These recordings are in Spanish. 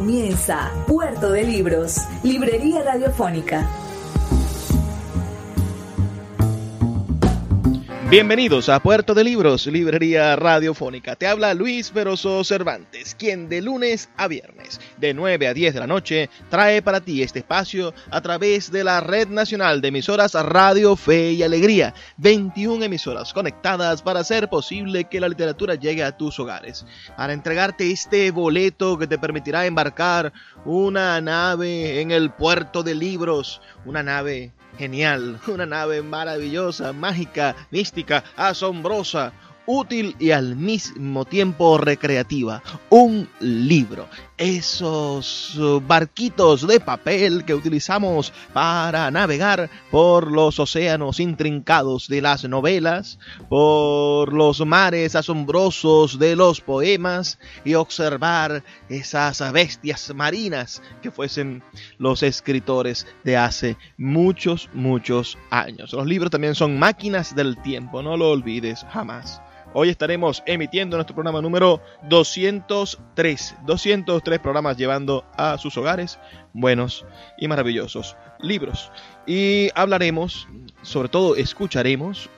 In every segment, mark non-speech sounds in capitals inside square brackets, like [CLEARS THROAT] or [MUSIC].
Comienza Puerto de Libros, Librería Radiofónica. Bienvenidos a Puerto de Libros, Librería Radiofónica. Te habla Luis Veroso Cervantes, quien de lunes a viernes, de 9 a 10 de la noche, trae para ti este espacio a través de la Red Nacional de Emisoras Radio Fe y Alegría. 21 emisoras conectadas para hacer posible que la literatura llegue a tus hogares. Para entregarte este boleto que te permitirá embarcar una nave en el Puerto de Libros, una nave genial, [LAUGHS] una nave maravillosa, mágica, mística, asombrosa, útil y al mismo tiempo recreativa. Un libro. Esos uh, barquitos de papel que utilizamos para navegar por los océanos intrincados de las novelas, por los mares asombrosos de los poemas y observar esas bestias marinas que fuesen los escritores de hace muchos, muchos años. Los libros también son máquinas del tiempo, no lo olvides jamás. Hoy estaremos emitiendo nuestro programa número 203. 203 programas llevando a sus hogares buenos y maravillosos libros. Y hablaremos, sobre todo escucharemos,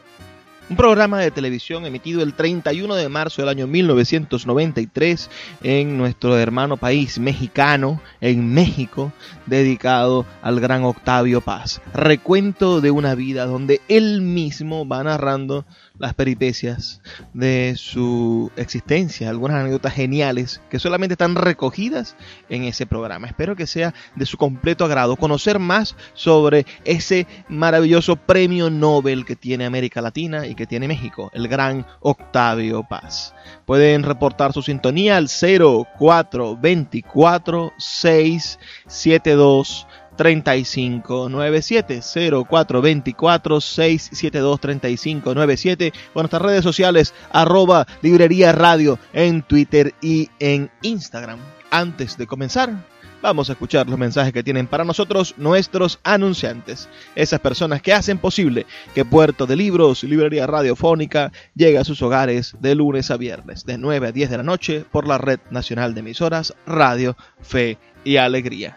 un programa de televisión emitido el 31 de marzo del año 1993 en nuestro hermano país mexicano, en México, dedicado al gran Octavio Paz. Recuento de una vida donde él mismo va narrando las peripecias de su existencia, algunas anécdotas geniales que solamente están recogidas en ese programa. Espero que sea de su completo agrado conocer más sobre ese maravilloso premio Nobel que tiene América Latina y que tiene México, el gran Octavio Paz. Pueden reportar su sintonía al 0424 672 3597 0424 672 3597 o nuestras redes sociales arroba librería radio en Twitter y en Instagram. Antes de comenzar, vamos a escuchar los mensajes que tienen para nosotros nuestros anunciantes, esas personas que hacen posible que Puerto de Libros, Librería Radiofónica, llegue a sus hogares de lunes a viernes, de 9 a 10 de la noche, por la Red Nacional de Emisoras Radio, Fe y Alegría.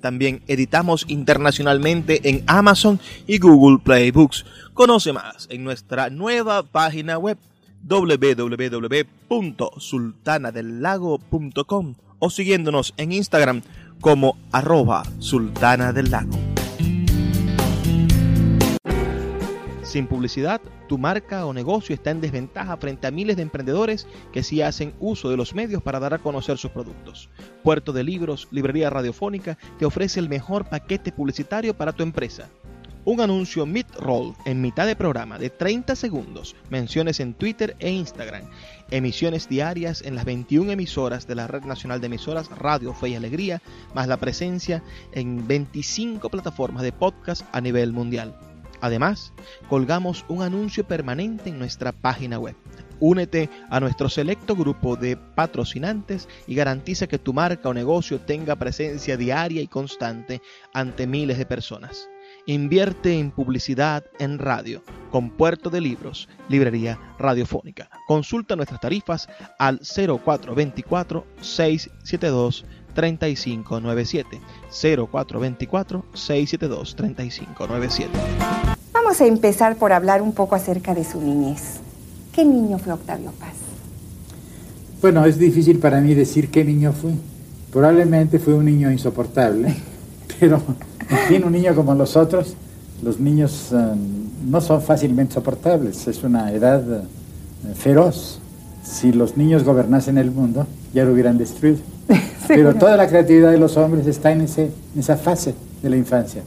también editamos internacionalmente en Amazon y Google Play Books. Conoce más en nuestra nueva página web www.sultanadelago.com o siguiéndonos en Instagram como arroba sultana del lago. Sin publicidad, tu marca o negocio está en desventaja frente a miles de emprendedores que sí hacen uso de los medios para dar a conocer sus productos. Puerto de Libros, Librería Radiofónica, te ofrece el mejor paquete publicitario para tu empresa. Un anuncio mid-roll en mitad de programa de 30 segundos, menciones en Twitter e Instagram, emisiones diarias en las 21 emisoras de la Red Nacional de Emisoras Radio Fe y Alegría, más la presencia en 25 plataformas de podcast a nivel mundial. Además, colgamos un anuncio permanente en nuestra página web. Únete a nuestro selecto grupo de patrocinantes y garantiza que tu marca o negocio tenga presencia diaria y constante ante miles de personas. Invierte en publicidad en radio con Puerto de Libros, Librería Radiofónica. Consulta nuestras tarifas al 0424 672 3597 0424 672 3597. Vamos a empezar por hablar un poco acerca de su niñez. ¿Qué niño fue Octavio Paz? Bueno, es difícil para mí decir qué niño fui. Probablemente fue un niño insoportable, [LAUGHS] pero en fin, un niño como los otros, los niños eh, no son fácilmente soportables, es una edad eh, feroz. Si los niños gobernasen el mundo, ya lo hubieran destruido. [LAUGHS] Pero toda la creatividad de los hombres está en, ese, en esa fase de la infancia.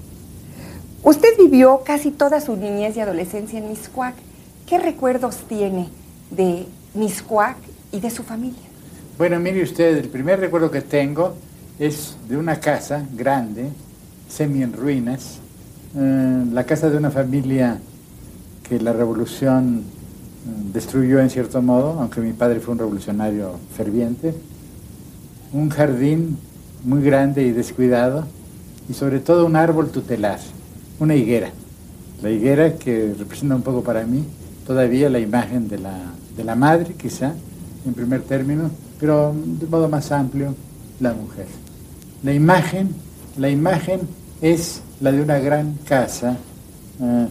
Usted vivió casi toda su niñez y adolescencia en Miscuac. ¿Qué recuerdos tiene de Miscuac y de su familia? Bueno, mire usted, el primer recuerdo que tengo es de una casa grande, semi en ruinas, eh, la casa de una familia que la revolución eh, destruyó en cierto modo, aunque mi padre fue un revolucionario ferviente, un jardín muy grande y descuidado, y sobre todo un árbol tutelar, una higuera. La higuera que representa un poco para mí todavía la imagen de la, de la madre, quizá, en primer término, pero de modo más amplio, la mujer. La imagen, la imagen es la de una gran casa eh,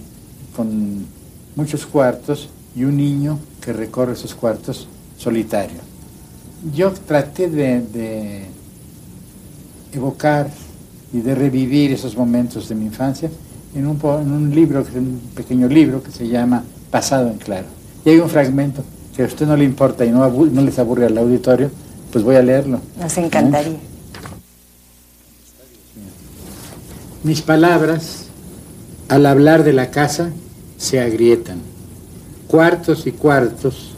con muchos cuartos y un niño que recorre esos cuartos solitario. Yo traté de, evocar y de revivir esos momentos de mi infancia en un, en un libro, un pequeño libro que se llama Pasado en Claro. Y hay un fragmento que a usted no le importa y no, no les aburre al auditorio, pues voy a leerlo. Nos encantaría. Mis palabras, al hablar de la casa, se agrietan. Cuartos y cuartos,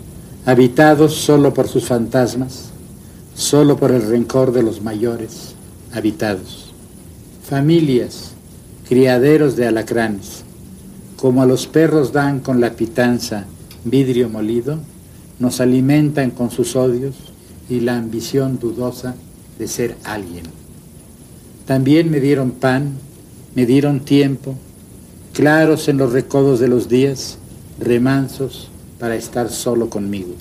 habitados solo por sus fantasmas, solo por el rencor de los mayores, habitados. Familias, criaderos de alacranes, como a los perros dan con la pitanza vidrio molido, nos alimentan con sus odios y la ambición dudosa de ser alguien. También me dieron pan me dieron tiempo, claros en los recodos de los días, remansos para estar solo conmigo.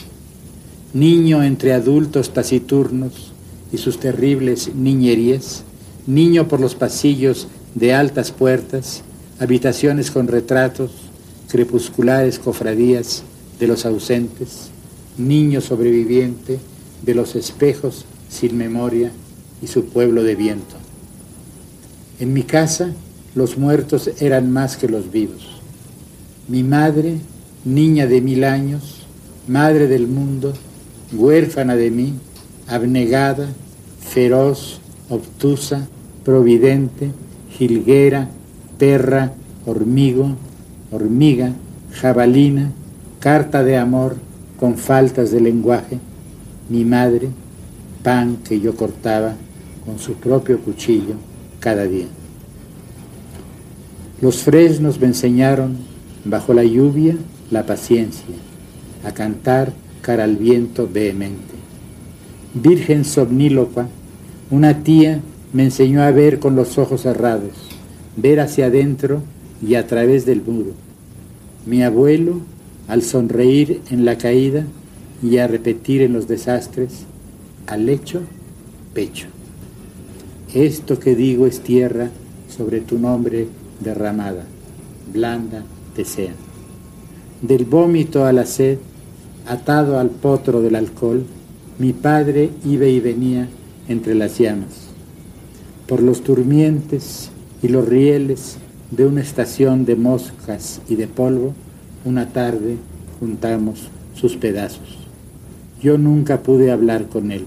Niño entre adultos taciturnos y sus terribles niñerías, niño por los pasillos de altas puertas, habitaciones con retratos, crepusculares cofradías de los ausentes, niño sobreviviente de los espejos sin memoria y su pueblo de viento. En mi casa los muertos eran más que los vivos. Mi madre, niña de mil años, madre del mundo, huérfana de mí, abnegada, feroz, obtusa, providente, jilguera, perra, hormigo, hormiga, jabalina, carta de amor con faltas de lenguaje, mi madre, pan que yo cortaba con su propio cuchillo cada día. Los fresnos me enseñaron, bajo la lluvia, la paciencia, a cantar cara al viento vehemente. Virgen somníloqua, una tía me enseñó a ver con los ojos cerrados, ver hacia adentro y a través del muro. Mi abuelo, al sonreír en la caída y a repetir en los desastres, al lecho, pecho. Esto que digo es tierra sobre tu nombre derramada, blanda te sea. Del vómito a la sed, atado al potro del alcohol, mi padre iba y venía entre las llamas. Por los turmientes y los rieles de una estación de moscas y de polvo, una tarde juntamos sus pedazos. Yo nunca pude hablar con él.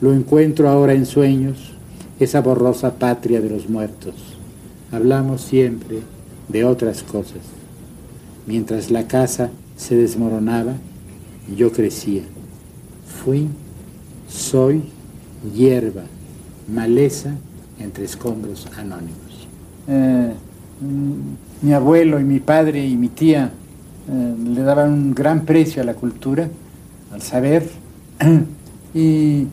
Lo encuentro ahora en sueños, esa borrosa patria de los muertos hablamos siempre de otras cosas. Mientras la casa se desmoronaba, yo crecía. Fui, soy hierba, maleza entre escombros anónimos. Eh, mm, mi abuelo y mi padre y mi tía eh, le daban un gran precio a la cultura, al saber, [CLEARS THROAT] y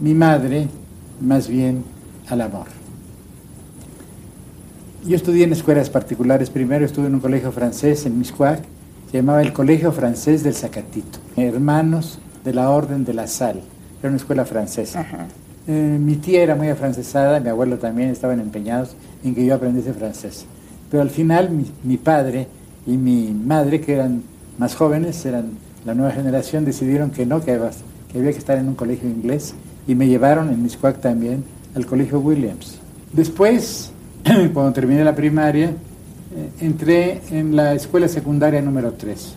mi madre más bien al amor. Yo estudié en escuelas particulares. Primero estuve en un colegio francés en Miscuac, se llamaba el Colegio Francés del Zacatito. Hermanos de la Orden de la Sal. Era una escuela francesa. Eh, mi tía era muy afrancesada, mi abuelo también estaban empeñados en que yo aprendiese francés. Pero al final mi, padre y mi madre, que eran más jóvenes, eran la nueva generación, decidieron que no, que, que había que estar en un colegio inglés y me llevaron en Miscuac también al colegio Williams. Después [CLEARS THROAT] cuando terminé la primaria, eh, entré en la escuela secundaria número 3. Eh,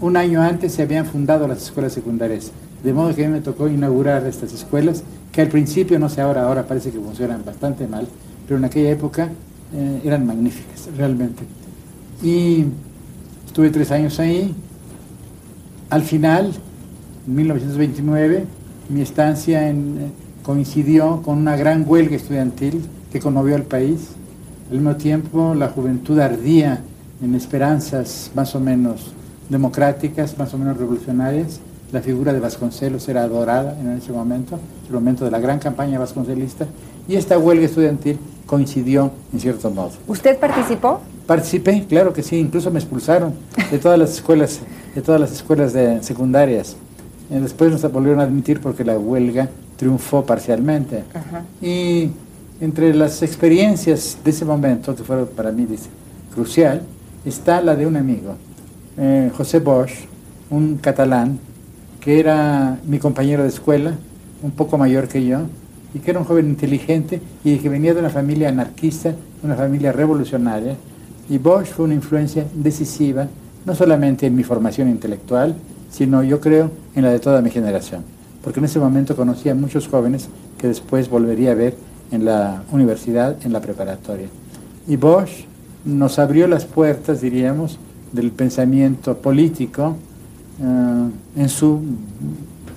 un año antes se habían fundado las escuelas secundarias, de modo que a mí me tocó inaugurar estas escuelas, que al principio, no sé ahora, ahora parece que funcionan bastante mal, pero en aquella época eh, eran magníficas, realmente. Y estuve tres años ahí. Al final, en 1929, mi estancia coincidió con una gran huelga estudiantil que conmovió al país. Al mismo tiempo, la juventud ardía en esperanzas más o menos democráticas, más o menos revolucionarias. La figura de Vasconcelos era adorada en ese momento, el momento de la gran campaña vasconcelista, y esta huelga estudiantil coincidió en cierto modo. ¿Usted participó? Participé, claro que sí, incluso me expulsaron de todas las escuelas, de todas las escuelas de secundarias. Eh, después nos volvieron a admitir porque la huelga triunfó parcialmente. Y entre las experiencias de ese momento, que fueron para mí dice, crucial, está la de un amigo, eh, José Bosch, un catalán, que era mi compañero de escuela, un poco mayor que yo, y que era un joven inteligente y que venía de una familia anarquista, una familia revolucionaria. Y Bosch fue una influencia decisiva, no solamente en mi formación intelectual, sino yo creo en la de toda mi generación. Porque en ese momento conocí a muchos jóvenes que después volvería a ver en la universidad, en la preparatoria. Y Bosch nos abrió las puertas, diríamos, del pensamiento político eh, en su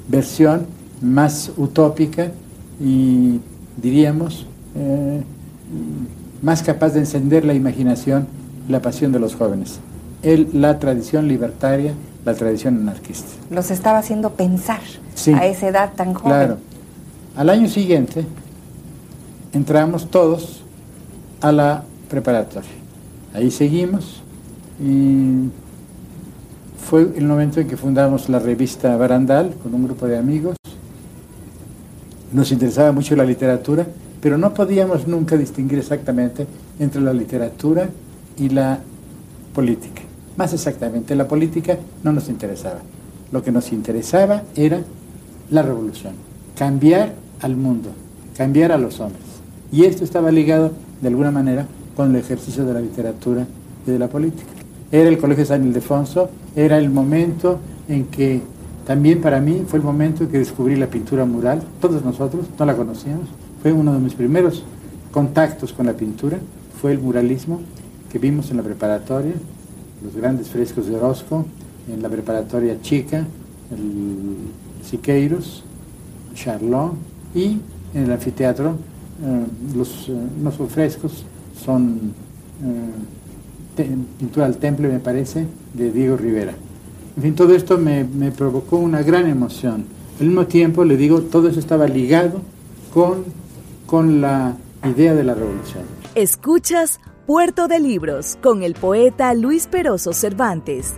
versión más utópica y, diríamos, eh, más capaz de encender la imaginación y la pasión de los jóvenes. Él, la tradición libertaria, la tradición anarquista. Los estaba haciendo pensar a esa edad tan joven. Claro. Al año siguiente, entramos todos a la preparatoria. Ahí seguimos y fue el momento en que fundamos la revista Barandal con un grupo de amigos. Nos interesaba mucho la literatura, pero no podíamos nunca distinguir exactamente entre la literatura y la política. Más exactamente, la política no nos interesaba. Lo que nos interesaba era la revolución, cambiar al mundo, cambiar a los hombres. Y esto estaba ligado, de alguna manera, con el ejercicio de la literatura y de la política. Era el Colegio San Ildefonso, era el momento en que también para mí fue el momento en que descubrí la pintura mural. Todos nosotros no la conocíamos. Fue uno de mis primeros contactos con la pintura. Fue el muralismo que vimos en la preparatoria, los grandes frescos de Orozco, en la preparatoria chica, el Siqueiros, Charlot y en el anfiteatro eh, los, eh, frescos son eh, pintura al temple, me parece, de Diego Rivera. En fin, todo esto me, me, provocó una gran emoción. Al mismo tiempo, le digo, todo eso estaba ligado con, con la idea de la revolución. Escuchas Puerto de Libros con el poeta Luis Peroso Cervantes.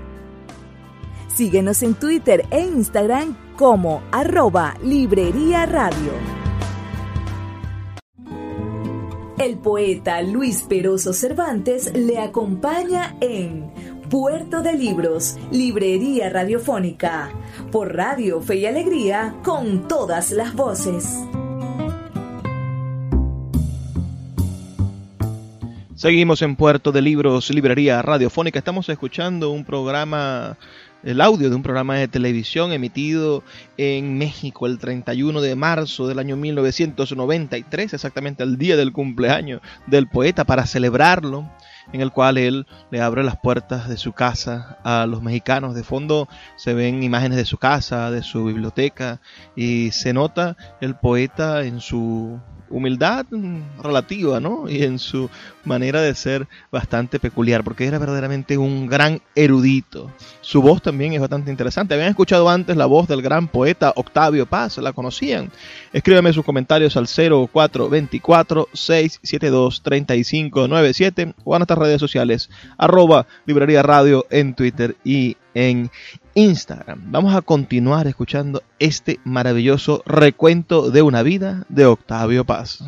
Síguenos en Twitter e Instagram como arroba Librería Radio. El poeta Luis Peroso Cervantes le acompaña en Puerto de Libros, Librería Radiofónica, por Radio Fe y Alegría, con todas las voces. Seguimos en Puerto de Libros, Librería Radiofónica. Estamos escuchando un programa, el audio de un programa de televisión emitido en México el 31 de marzo del año 1993, exactamente el día del cumpleaños del poeta, para celebrarlo en el cual él le abre las puertas de su casa a los mexicanos. De fondo se ven imágenes de su casa, de su biblioteca y se nota el poeta en su humildad relativa, ¿no? Y en su manera de ser bastante peculiar, porque era verdaderamente un gran erudito. Su voz también es bastante interesante. Habían escuchado antes la voz del gran poeta Octavio Paz, ¿la conocían? Escríbeme sus comentarios al 0424-672-3597 o a nuestras redes sociales, arroba librería radio en Twitter y en Instagram. Vamos a continuar escuchando este maravilloso recuento de una vida de Octavio Paz.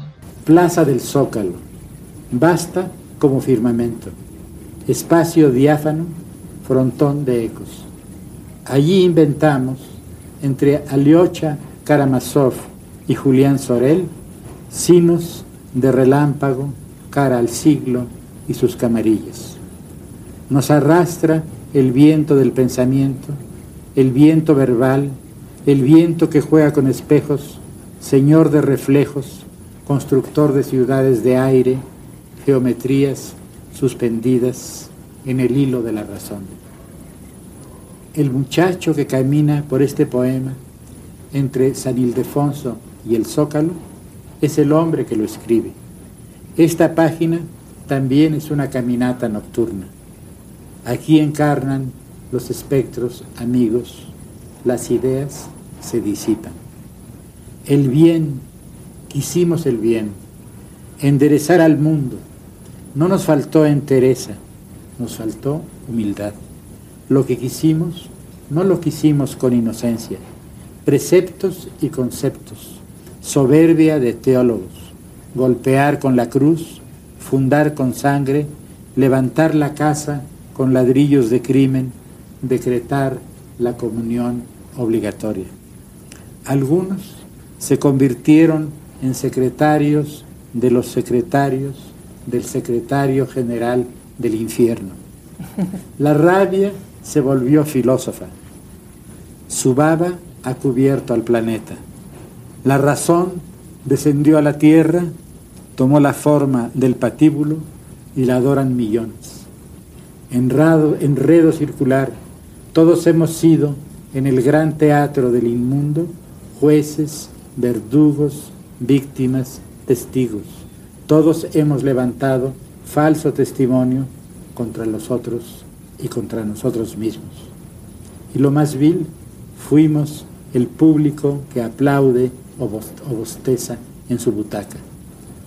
Plaza del Zócalo. Basta como firmamento. Espacio diáfano, frontón de ecos. Allí inventamos, entre Aliocha Karamazov y Julián Sorel, sinos de relámpago, cara al siglo, y sus camarillas. Nos arrastra el viento del pensamiento, el viento verbal, el viento que juega con espejos, señor de reflejos, constructor de ciudades de aire, geometrías suspendidas en el hilo de la razón. El muchacho que camina por este poema entre San Ildefonso y el Zócalo es el hombre que lo escribe. Esta página también es una caminata nocturna. Aquí encarnan los espectros amigos, las ideas se disipan. El bien, quisimos el bien, enderezar al mundo. No nos faltó entereza, nos faltó humildad. Lo que quisimos, no lo quisimos con inocencia, preceptos y conceptos, soberbia de teólogos, golpear con la cruz, fundar con sangre, levantar la casa con ladrillos de crimen, decretar la comunión obligatoria. Algunos se convirtieron en secretarios de los secretarios del secretario general del infierno. La rabia se volvió filósofa. Su baba ha cubierto al planeta. La razón descendió a la tierra, tomó la forma del patíbulo y la adoran millones. Enrado, enredo circular, todos hemos sido en el gran teatro del inmundo jueces, verdugos, víctimas, testigos. Todos hemos levantado falso testimonio contra los otros y contra nosotros mismos. Y lo más vil, fuimos el público que aplaude o bosteza en su butaca.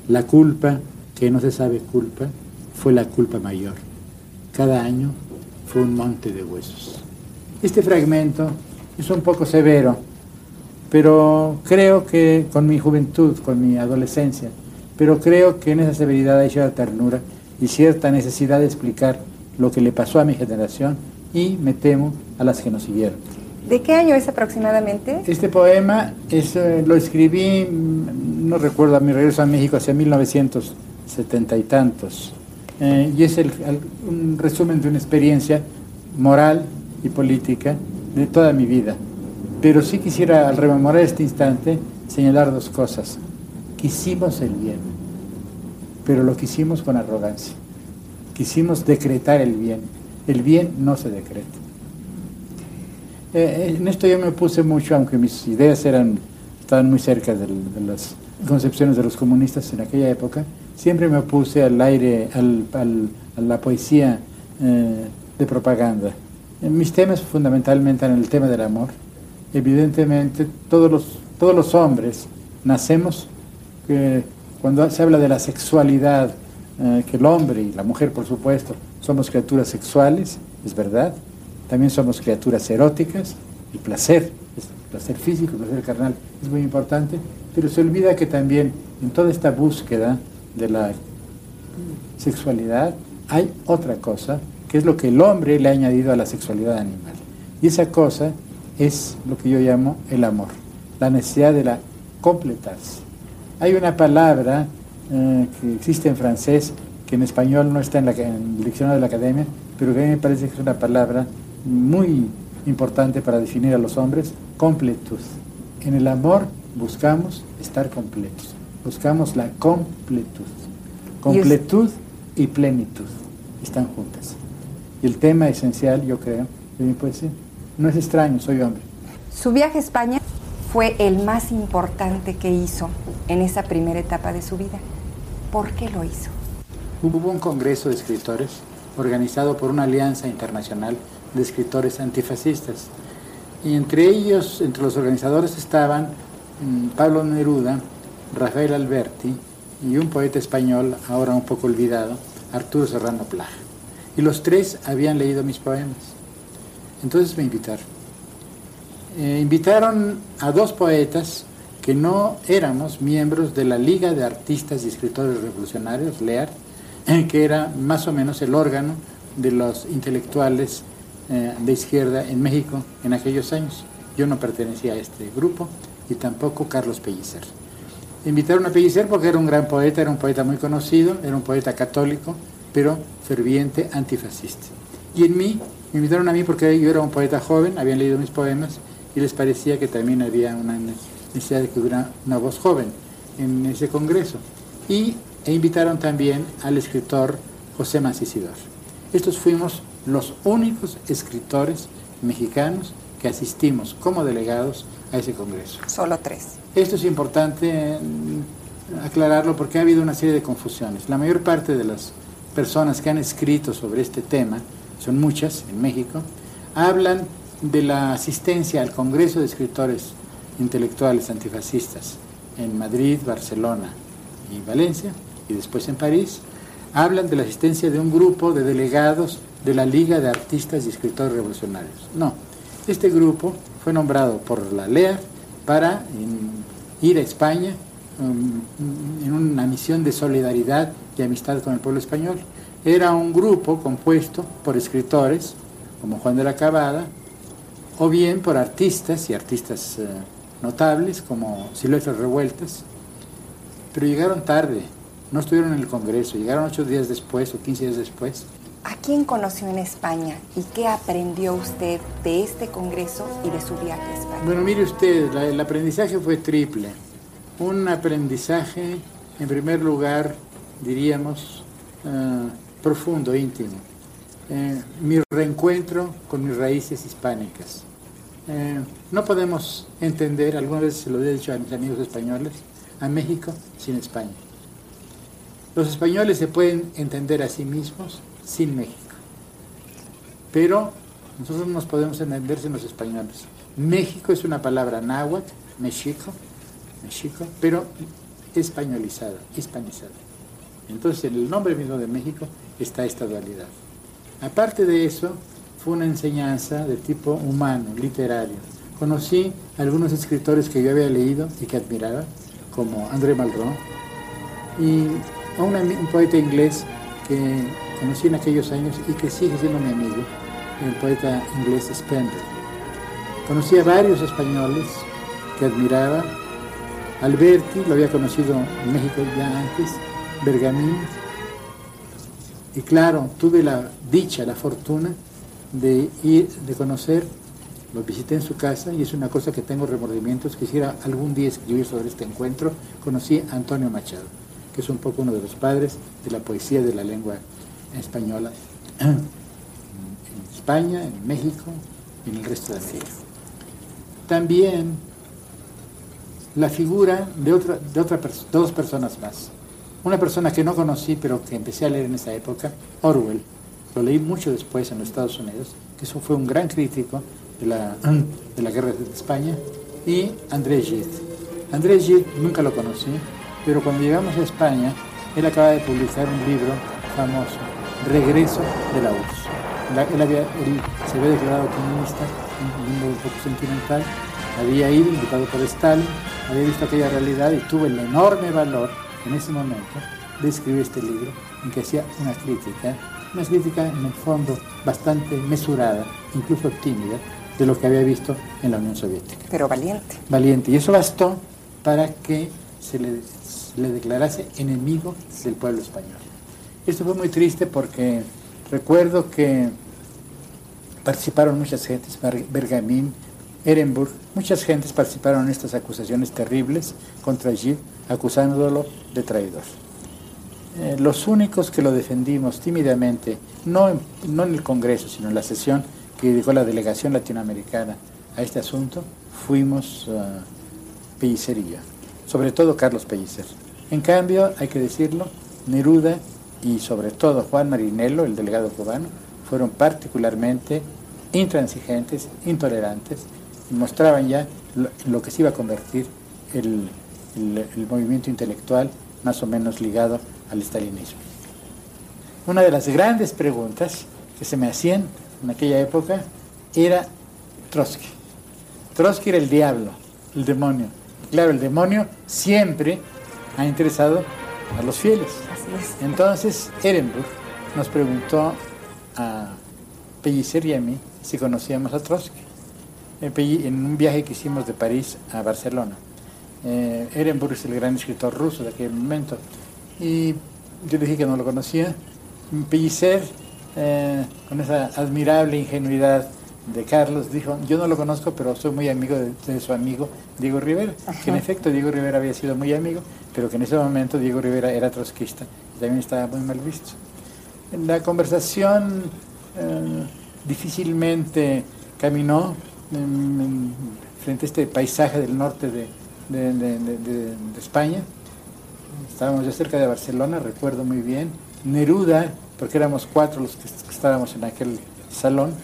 La culpa, que no se sabe culpa, fue la culpa mayor. Cada año fue un monte de huesos. Este fragmento es un poco severo, pero creo que con mi juventud, con mi adolescencia, pero creo que en esa severidad hay cierta ternura y cierta necesidad de explicar lo que le pasó a mi generación y me temo a las que nos siguieron. ¿De qué año es aproximadamente? Este poema es, eh, lo escribí, mm, no recuerdo, a mi regreso a México hacia 1970 y tantos. Eh, y es el, un resumen de una experiencia moral y política de toda mi vida. Pero sí quisiera, al rememorar este instante, señalar dos cosas. Quisimos el bien, pero lo quisimos con arrogancia. Quisimos decretar el bien. El bien no se decreta. Eh, en esto yo me opuse mucho, aunque mis ideas eran, estaban muy cerca de, las concepciones de los comunistas en aquella época, siempre me opuse al aire, al, a la poesía eh, de propaganda. Mis temas fundamentalmente eran el tema del amor, evidentemente todos los, todos los hombres nacemos, que cuando se habla de la sexualidad, eh, que el hombre y la mujer, por supuesto, somos criaturas sexuales, es verdad, también somos criaturas eróticas, el placer, el placer físico, el placer carnal es muy importante, pero se olvida que también en toda esta búsqueda de la sexualidad hay otra cosa, que es lo que el hombre le ha añadido a la sexualidad animal. Y esa cosa es lo que yo llamo el amor, la necesidad de la completarse. Hay una palabra eh, que existe en francés, que en español no está en, la, en el diccionario de la academia, pero que a mí me parece que es una palabra muy importante para definir a los hombres, completud. En el amor buscamos estar completos, buscamos la completud. Completud y plenitud están juntas. Y el tema esencial, yo creo, de mi poesía, no es extraño, soy hombre. Su viaje a España fue el más importante que hizo en esa primera etapa de su vida. ¿Por qué lo hizo? Hubo un congreso de escritores organizado por una alianza internacional de escritores antifascistas. Y entre ellos, entre los organizadores estaban mm, Pablo Neruda, Rafael Alberti y un poeta español, ahora un poco olvidado, Arturo Serrano Plaja. Y los tres habían leído mis poemas. Entonces me invitaron. Eh, invitaron a dos poetas que no éramos miembros de la Liga de Artistas y Escritores Revolucionarios, LEAR, que era más o menos el órgano de los intelectuales eh, de izquierda en México en aquellos años. Yo no pertenecía a este grupo y tampoco Carlos Pellicer. Invitaron a Pellicer porque era un gran poeta, era un poeta muy conocido, era un poeta católico pero ferviente antifascista. Y en mí, me invitaron a mí porque yo era un poeta joven, habían leído mis poemas y les parecía que también había una necesidad de que hubiera una voz joven en ese congreso. Y e invitaron también al escritor José Mancisidor. Estos fuimos los únicos escritores mexicanos que asistimos como delegados a ese congreso. Solo tres. Esto es importante mm, aclararlo porque ha habido una serie de confusiones. La mayor parte de las personas que han escrito sobre este tema, son muchas en México, hablan de la asistencia al Congreso de Escritores Intelectuales Antifascistas en Madrid, Barcelona y Valencia, y después en París, hablan de la asistencia de un grupo de delegados de la Liga de Artistas y Escritores Revolucionarios. No, este grupo fue nombrado por la LEA para ir a España um, en una misión de solidaridad y amistad con el pueblo español. Era un grupo compuesto por escritores como Juan de la Cabada, o bien por artistas y artistas eh, notables como Silvestre Revueltas, pero llegaron tarde, no estuvieron en el Congreso, llegaron ocho días después o quince días después. ¿A quién conoció en España y qué aprendió usted de este Congreso y de su viaje a España? Bueno, mire usted, el aprendizaje fue triple. Un aprendizaje, en primer lugar, diríamos, eh, profundo, íntimo. Eh, mi reencuentro con mis raíces hispánicas. Eh, no podemos entender, alguna vez se lo he dicho a mis amigos españoles, a México sin España. Los españoles se pueden entender a sí mismos sin México. Pero nosotros nos podemos entender sin los españoles. México es una palabra náhuatl, México, México, pero españolizada, hispanizada. Entonces en el nombre mismo de México está esta dualidad. Aparte de eso, fue una enseñanza de tipo humano, literario. Conocí algunos escritores que yo había leído y que admiraba, como André Malraux, y a un poeta inglés que conocí en aquellos años y que sigue siendo mi amigo, el poeta inglés Spender. Conocí a varios españoles que admiraba. Alberti, lo había conocido en México ya antes, Bergamín. Y claro, tuve la dicha, la fortuna de ir, de conocer, lo visité en su casa y es una cosa que tengo remordimientos, quisiera algún día escribir sobre este encuentro. Conocí a Antonio Machado, que es un poco uno de los padres de la poesía de la lengua española [CLEARS THROAT] en España, en México y en el resto de América. También la figura de, otra, de otra, dos personas más. Una persona que no conocí, pero que empecé a leer en esa época, Orwell. Lo leí mucho después en los Estados Unidos, que eso fue un gran crítico de la, [CLEARS THROAT] de la guerra de España, y André Gide. André Gide nunca lo conocí, pero cuando llegamos a España, él acaba de publicar un libro famoso, Regreso de la URSS. Él, había, él se había declarado comunista, un mundo un poco sentimental, había ido invitado por Stalin, había visto aquella realidad y tuvo el enorme valor en ese momento de escribir este libro en que hacía una crítica, una crítica en el fondo bastante mesurada, incluso tímida, de lo que había visto en la Unión Soviética. Pero valiente. Valiente. Y eso bastó para que se le, se le declarase enemigo del pueblo español. Esto fue muy triste porque recuerdo que participaron muchas gentes, Bergamín, Ehrenburg, muchas gentes participaron en estas acusaciones terribles contra Gide, acusándolo de traidor. Eh, los únicos que lo defendimos tímidamente, no en, no en el Congreso, sino en la sesión que dedicó la delegación latinoamericana a este asunto, fuimos uh, Pellicer y yo, sobre todo Carlos Pellicer. En cambio, hay que decirlo, Neruda y sobre todo Juan Marinello, el delegado cubano, fueron particularmente intransigentes, intolerantes, y mostraban ya lo, que se iba a convertir el, el, el, movimiento intelectual más o menos ligado al estalinismo. Una de las grandes preguntas que se me hacían en aquella época era Trotsky. Trotsky era el diablo, el demonio. Claro, el demonio siempre ha interesado a los fieles. Entonces, Ehrenburg nos preguntó a Pellicer y a mí si conocíamos a Trotsky en un viaje que hicimos de París a Barcelona. Eh, Ehrenburg es el gran escritor ruso de aquel momento. Y yo dije que no lo conocía Pellicer, eh, con esa admirable ingenuidad de Carlos, dijo, yo no lo conozco, pero soy muy amigo de, su amigo Diego Rivera, que en efecto Diego Rivera había sido muy amigo, pero que en ese momento Diego Rivera era trotskista y también estaba muy mal visto. La conversación eh, difícilmente caminó frente a este paisaje del norte de, de, España. Estábamos ya cerca de Barcelona, recuerdo muy bien. Neruda, porque éramos cuatro los que estábamos en aquel salón,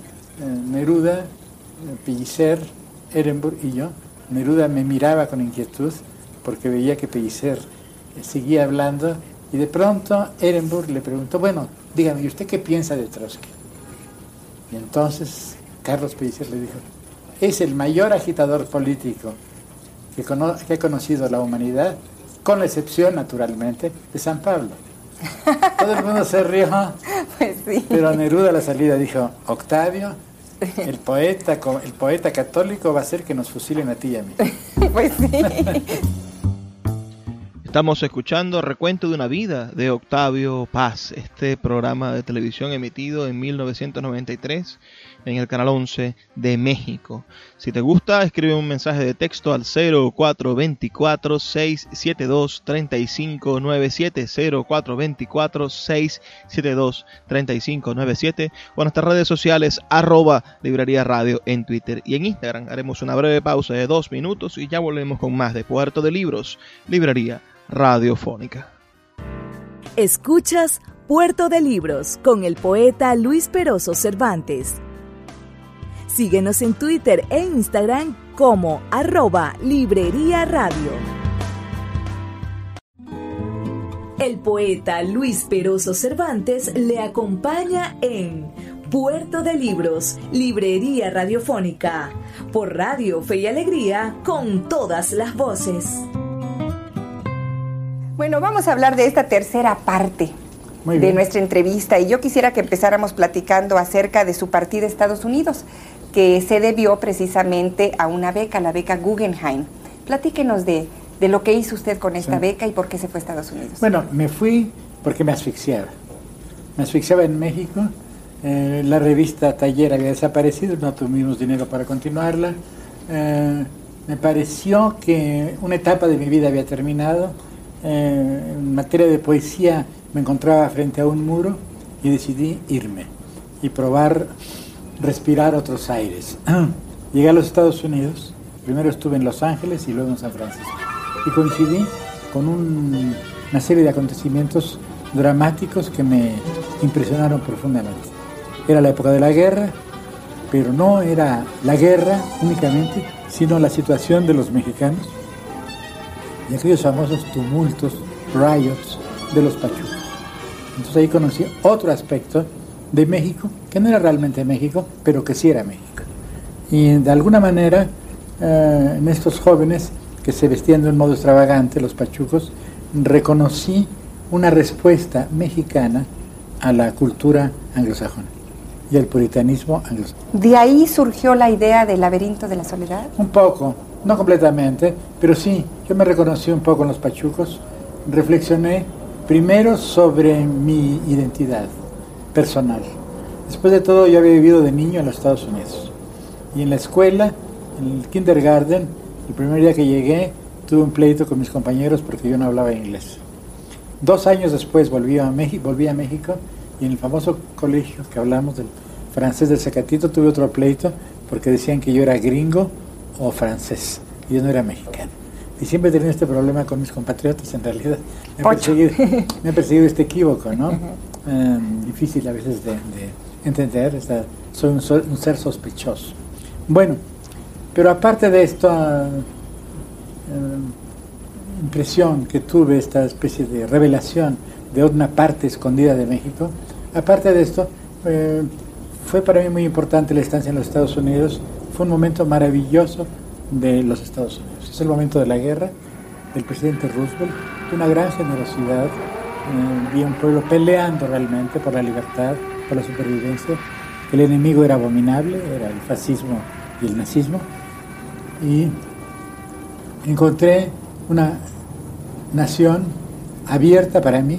Neruda, eh, Pellicer, Ehrenburg y yo. Neruda me miraba con inquietud porque veía que Pellicer eh, seguía hablando y de pronto Ehrenburg le preguntó, bueno, dígame, ¿y usted qué piensa de Trotsky? Y entonces Carlos Pellicer le dijo, es el mayor agitador político que, que ha conocido la humanidad, con la excepción, naturalmente, de San Pablo. [LAUGHS] Todo el mundo se rió, pues pero Neruda a la salida dijo, Octavio, [LAUGHS] el poeta, el poeta católico va a hacer que nos fusilen a ti y a mí. [LAUGHS] Pues sí. Estamos escuchando Recuento de una vida de Octavio Paz, este programa de televisión emitido en 1993 en el canal 11 de México. Si te gusta, escribe un mensaje de texto al 0424-672-3597, 0424-672-3597 o en nuestras redes sociales arroba librería radio en Twitter y en Instagram. Haremos una breve pausa de dos minutos y ya volvemos con más de Puerto de Libros, librería radiofónica. Escuchas Puerto de Libros con el poeta Luis Peroso Cervantes. Síguenos en Twitter e Instagram como arroba Librería Radio. El poeta Luis Peroso Cervantes le acompaña en Puerto de Libros, Librería Radiofónica, por Radio Fe y Alegría, con todas las voces. Bueno, vamos a hablar de esta tercera parte de nuestra entrevista y yo quisiera que empezáramos platicando acerca de su partida a Estados Unidos que se debió precisamente a una beca, la beca Guggenheim. Platíquenos de, lo que hizo usted con esta beca y por qué se fue a Estados Unidos. Bueno, me fui porque me asfixiaba. Me asfixiaba en México. Eh, la revista Taller había desaparecido, no tuvimos dinero para continuarla. Eh, me pareció que una etapa de mi vida había terminado. Eh, en materia de poesía me encontraba frente a un muro y decidí irme y probar respirar otros aires. [CLEARS THROAT] Llegué a los Estados Unidos, primero estuve en Los Ángeles y luego en San Francisco. Y coincidí con una serie de acontecimientos dramáticos que me impresionaron profundamente. Era la época de la guerra, pero no era la guerra únicamente, sino la situación de los mexicanos y aquellos famosos tumultos, riots de los pachucos. Entonces ahí conocí otro aspecto de México, que no era realmente México, pero que sí era México. Y de alguna manera, eh, en estos jóvenes que se vestían de un modo extravagante, los pachucos, reconocí una respuesta mexicana a la cultura anglosajona y al puritanismo anglosajón. ¿De ahí surgió la idea del laberinto de la soledad? Un poco, no completamente, pero sí, yo me reconocí un poco en los pachucos, reflexioné primero sobre mi identidad, personal. Después de todo, yo había vivido de niño en los Estados Unidos. Y en la escuela, en el kindergarten, el primer día que llegué, tuve un pleito con mis compañeros porque yo no hablaba inglés. Dos años después volví a, México, volví a México y en el famoso colegio que hablamos del francés del Zacatito tuve otro pleito porque decían que yo era gringo o francés y yo no era mexicano. Y siempre he tenido este problema con mis compatriotas, en realidad. Me ha perseguido, me ha perseguido este equívoco, ¿no? [LAUGHS] Em, difícil a veces de, entender, soy un, ser sospechoso. Bueno, pero aparte de esta em, impresión que tuve, esta especie de revelación de una parte escondida de México, aparte de esto, eh, fue para mí muy importante la estancia en los Estados Unidos, fue un momento maravilloso de los Estados Unidos. Es el momento de la guerra, del presidente Roosevelt, de una gran generosidad eh, vi un pueblo peleando realmente por la libertad, por la supervivencia. El enemigo era abominable, era el fascismo y el nazismo. Y encontré una nación abierta para mí,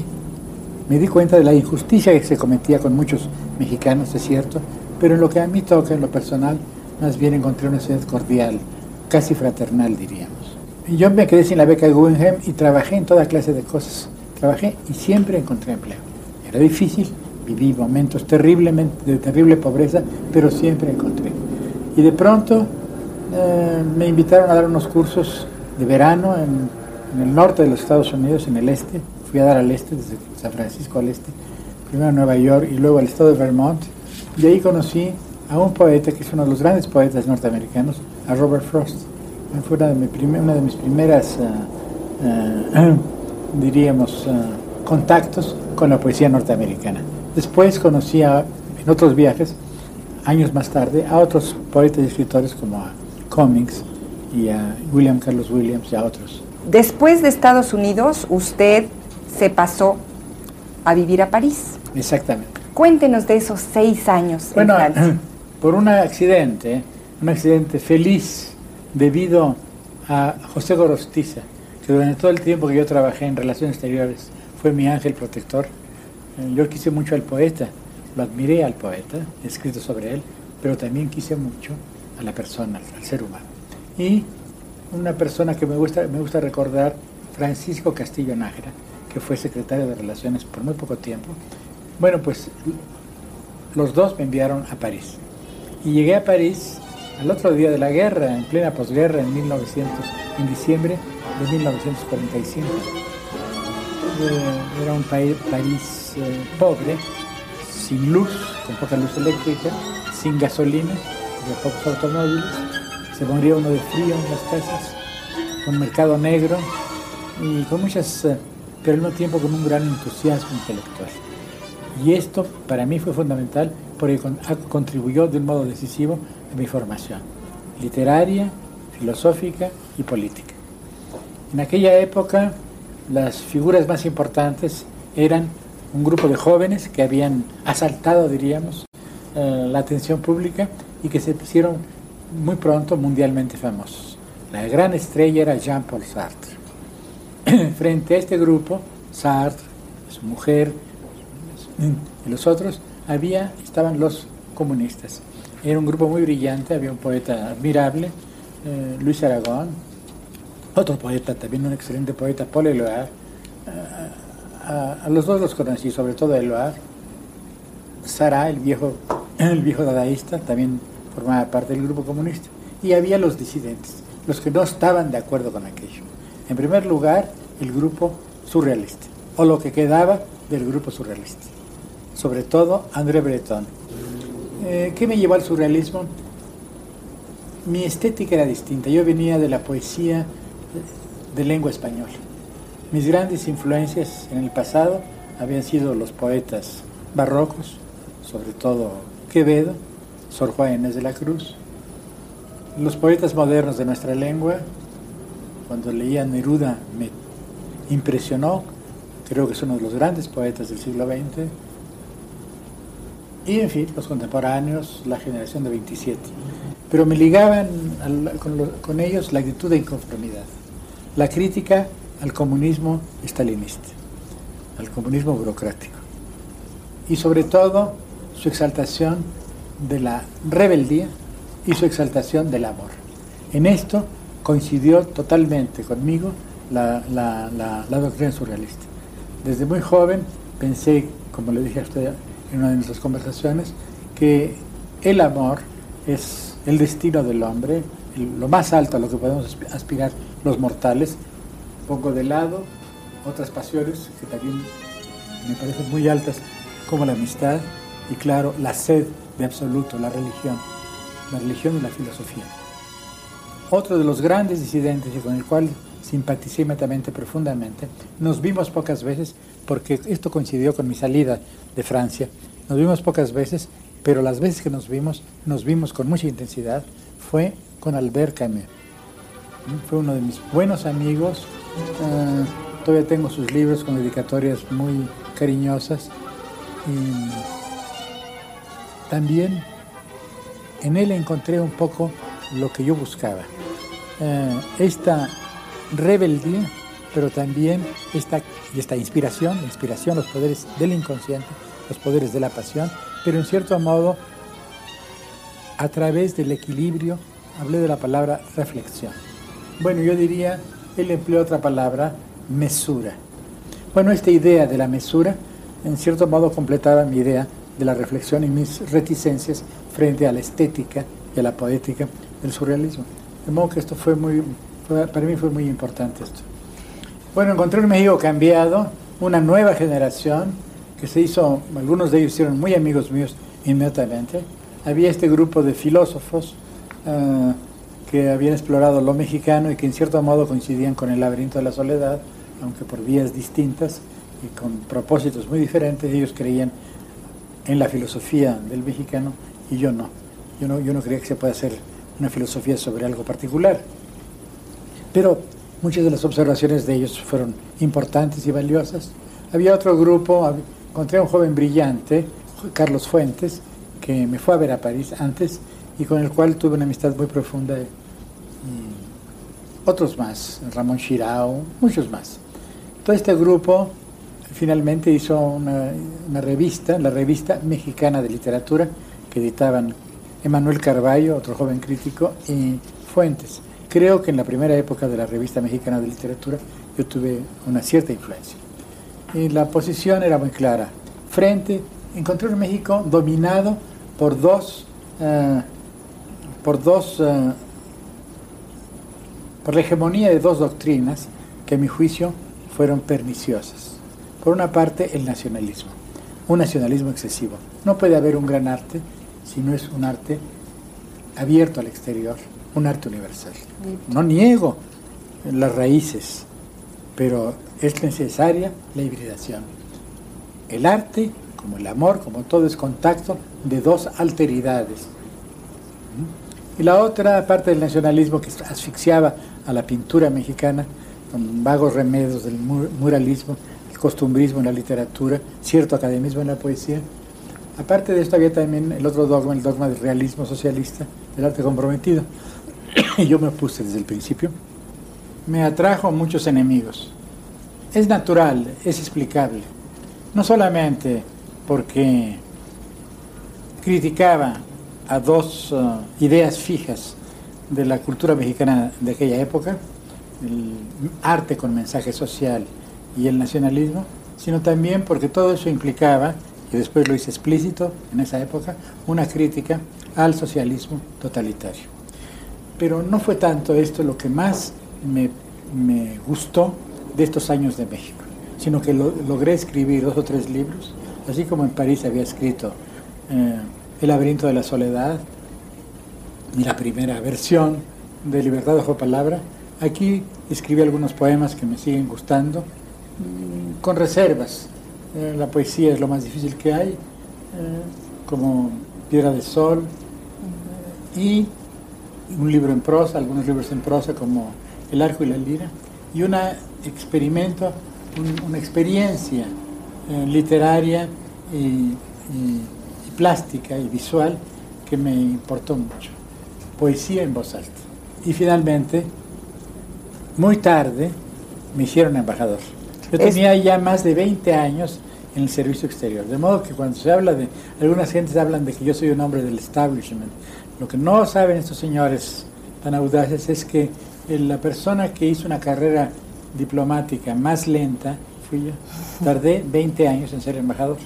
me di cuenta de la injusticia que se cometía con muchos mexicanos, es cierto, pero en lo que a mí toca, en lo personal, más bien encontré una ciudad cordial, casi fraternal, diríamos. Yo me quedé sin la beca de Guggenheim y trabajé en toda clase de cosas. Trabajé y siempre encontré empleo. Era difícil, viví momentos terriblemente, de terrible pobreza, pero siempre encontré. Y de pronto eh, me invitaron a dar unos cursos de verano en, el norte de los Estados Unidos, en el este. Fui a dar al este, desde San Francisco al este, primero a Nueva York y luego al estado de Vermont. Y ahí conocí a un poeta que es uno de los grandes poetas norteamericanos, a Robert Frost. Fue una de, mis primeras, uh, [CLEARS THROAT] diríamos, contactos con la poesía norteamericana. Después conocí a, en otros viajes, años más tarde, a otros poetas y escritores como a Cummings y a William Carlos Williams y a otros. Después de Estados Unidos, usted se pasó a vivir a París. Exactamente. Cuéntenos de esos seis años bueno, en Francia. [CLEARS THROAT] Por un accidente, un accidente feliz debido a José Gorostiza, que durante todo el tiempo que yo trabajé en relaciones exteriores fue mi ángel protector. Yo quise mucho al poeta, lo admiré al poeta, he escrito sobre él, pero también quise mucho a la persona, al ser humano. Y una persona que me gusta, me gusta recordar, Francisco Castillo Nájera, que fue secretario de Relaciones por muy poco tiempo. Bueno, pues los dos me enviaron a París. Y llegué a París al otro día de la guerra, en plena posguerra, en 1900, en diciembre de 1945. Era un país, eh, pobre, sin luz, con poca luz eléctrica, sin gasolina, de pocos automóviles. Se moría uno de frío en las casas, con mercado negro y con muchas, eh, pero al mismo tiempo con un gran entusiasmo intelectual. Y esto para mí fue fundamental porque contribuyó de un modo decisivo a mi formación literaria, filosófica y política. En aquella época las figuras más importantes eran un grupo de jóvenes que habían asaltado, diríamos, eh, la atención pública y que se pusieron muy pronto mundialmente famosos. La gran estrella era Jean-Paul Sartre. [CLEARS THROAT] Frente a este grupo, Sartre, su mujer y los otros, había, estaban los comunistas. Era un grupo muy brillante, había un poeta admirable, eh, Luis Aragón, otro poeta, también un excelente poeta, Paul Eluard. A, los dos los conocí, sobre todo a Eluard. Sara, el viejo, [CLEARS THROAT] el viejo dadaísta, también formaba parte del grupo comunista. Y había los disidentes, los que no estaban de acuerdo con aquello. En primer lugar, el grupo surrealista, o lo que quedaba del grupo surrealista. Sobre todo André Breton. Eh, ¿Qué me llevó al surrealismo? Mi estética era distinta. Yo venía de la poesía de lengua española. Mis grandes influencias en el pasado habían sido los poetas barrocos, sobre todo Quevedo, Sor Inés de la Cruz, los poetas modernos de nuestra lengua. Cuando leía Neruda me impresionó, creo que es uno de los grandes poetas del siglo XX. Y en fin, los contemporáneos, la generación de 27. Pero me ligaban con ellos la actitud de inconformidad la crítica al comunismo estalinista, al comunismo burocrático y sobre todo su exaltación de la rebeldía y su exaltación del amor. En esto coincidió totalmente conmigo la, doctrina surrealista. Desde muy joven pensé, como le dije a usted en una de nuestras conversaciones, que el amor es el destino del hombre, lo más alto a lo que podemos aspirar los mortales, pongo de lado otras pasiones que también me parecen muy altas, como la amistad y claro, la sed de absoluto, la religión, la religión y la filosofía. Otro de los grandes disidentes y con el cual simpaticé inmediatamente profundamente, nos vimos pocas veces porque esto coincidió con mi salida de Francia, nos vimos pocas veces, pero las veces que nos vimos, nos vimos con mucha intensidad, fue con Albert Camus. Fue uno de mis buenos amigos. Ah, todavía tengo sus libros con dedicatorias muy cariñosas. Y también en él encontré un poco lo que yo buscaba. Ah, esta rebeldía, pero también esta esta inspiración, inspiración, los poderes del inconsciente, los poderes de la pasión, pero en cierto modo a través del equilibrio, hablé de la palabra reflexión. Bueno, yo diría, él empleó otra palabra, mesura. Bueno, esta idea de la mesura, en cierto modo completaba mi idea de la reflexión y mis reticencias frente a la estética y a la poética del surrealismo. De modo que esto fue muy, para mí fue muy importante esto. Bueno, encontré un México cambiado, una nueva generación que se hizo, algunos de ellos hicieron muy amigos míos inmediatamente. Había este grupo de filósofos uh, que habían explorado lo mexicano y que en cierto modo coincidían con el laberinto de la soledad, aunque por vías distintas y con propósitos muy diferentes. Ellos creían en la filosofía del mexicano y yo no. Yo no, yo no creía que se pueda hacer una filosofía sobre algo particular. Pero muchas de las observaciones de ellos fueron importantes y valiosas. Había otro grupo, encontré a un joven brillante, Carlos Fuentes, que me fue a ver a París antes y con el cual tuve una amistad muy profunda. Otros más, Ramón Chirao, muchos más. Todo este grupo finalmente hizo una, una, revista, la revista mexicana de literatura, que editaban Emanuel Carballo, otro joven crítico, y Fuentes. Creo que en la primera época de la revista mexicana de literatura yo tuve una cierta influencia. Y la posición era muy clara. Frente, encontré un México dominado por dos, uh, por dos, uh, por la hegemonía de dos doctrinas que a mi juicio fueron perniciosas. Por una parte, el nacionalismo, un nacionalismo excesivo. No puede haber un gran arte si no es un arte abierto al exterior, un arte universal. No niego las raíces, pero es necesaria la hibridación. El arte, como el amor, como todo, es contacto de dos alteridades. Y la otra parte del nacionalismo que asfixiaba a la pintura mexicana con vagos remedios del muralismo, el costumbrismo en la literatura, cierto academismo en la poesía. Aparte de esto había también el otro dogma, el dogma del realismo socialista, del arte comprometido. Y [COUGHS] yo me opuse desde el principio. Me atrajo muchos enemigos. Es natural, es explicable. No solamente porque criticaba a dos uh, ideas fijas de la cultura mexicana de aquella época, el arte con mensaje social y el nacionalismo, sino también porque todo eso implicaba, y después lo hice explícito en esa época, una crítica al socialismo totalitario. Pero no fue tanto esto lo que más me, me gustó de estos años de México, sino que lo, logré escribir dos o tres libros, así como en París había escrito eh, El laberinto de la soledad, y la primera versión de Libertad bajo palabra, aquí escribí algunos poemas que me siguen gustando, mm, con reservas. Eh, la poesía es lo más difícil que hay, eh, como Piedra de Sol, y un libro en prosa, algunos libros en prosa como El arco y la lira, y un experimento, una experiencia eh, literaria y, plástica y visual que me importó mucho. Poesía en voz alta. Y finalmente, muy tarde, me hicieron embajador. Yo tenía ya más de 20 años en el servicio exterior. De modo que cuando se habla de, algunas gentes hablan de que yo soy un hombre del establishment. Lo que no saben estos señores tan audaces es que la persona que hizo una carrera diplomática más lenta fui yo. [LAUGHS] Tardé 20 años en ser embajador.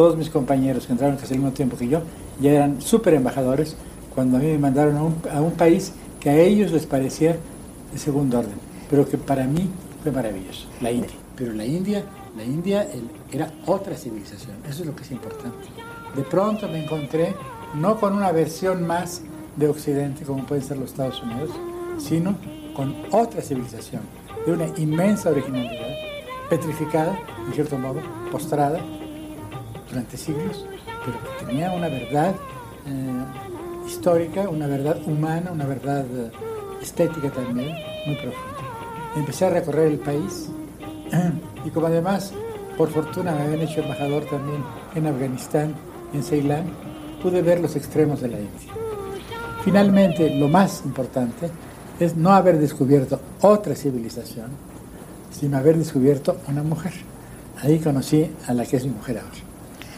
Todos mis compañeros que entraron casi al mismo tiempo que yo ya eran súper embajadores cuando a mí me mandaron a un, a un país que a ellos les parecía de segundo orden, pero que para mí fue maravilloso, la India. Pero la India, la India era otra civilización, eso es lo que es importante. De pronto me encontré no con una versión más de Occidente, como pueden ser los Estados Unidos, sino con otra civilización, de una inmensa originalidad, petrificada, en cierto modo, postrada durante siglos, pero que tenía una verdad eh, histórica, una verdad humana, una verdad eh, estética también muy profunda. Empecé a recorrer el país [CLEARS THROAT] y como además, por fortuna, me habían hecho embajador también en Afganistán, en Ceilán, pude ver los extremos de la India. Finalmente, lo más importante es no haber descubierto otra civilización, sin haber descubierto una mujer. Ahí conocí a la que es mi mujer ahora.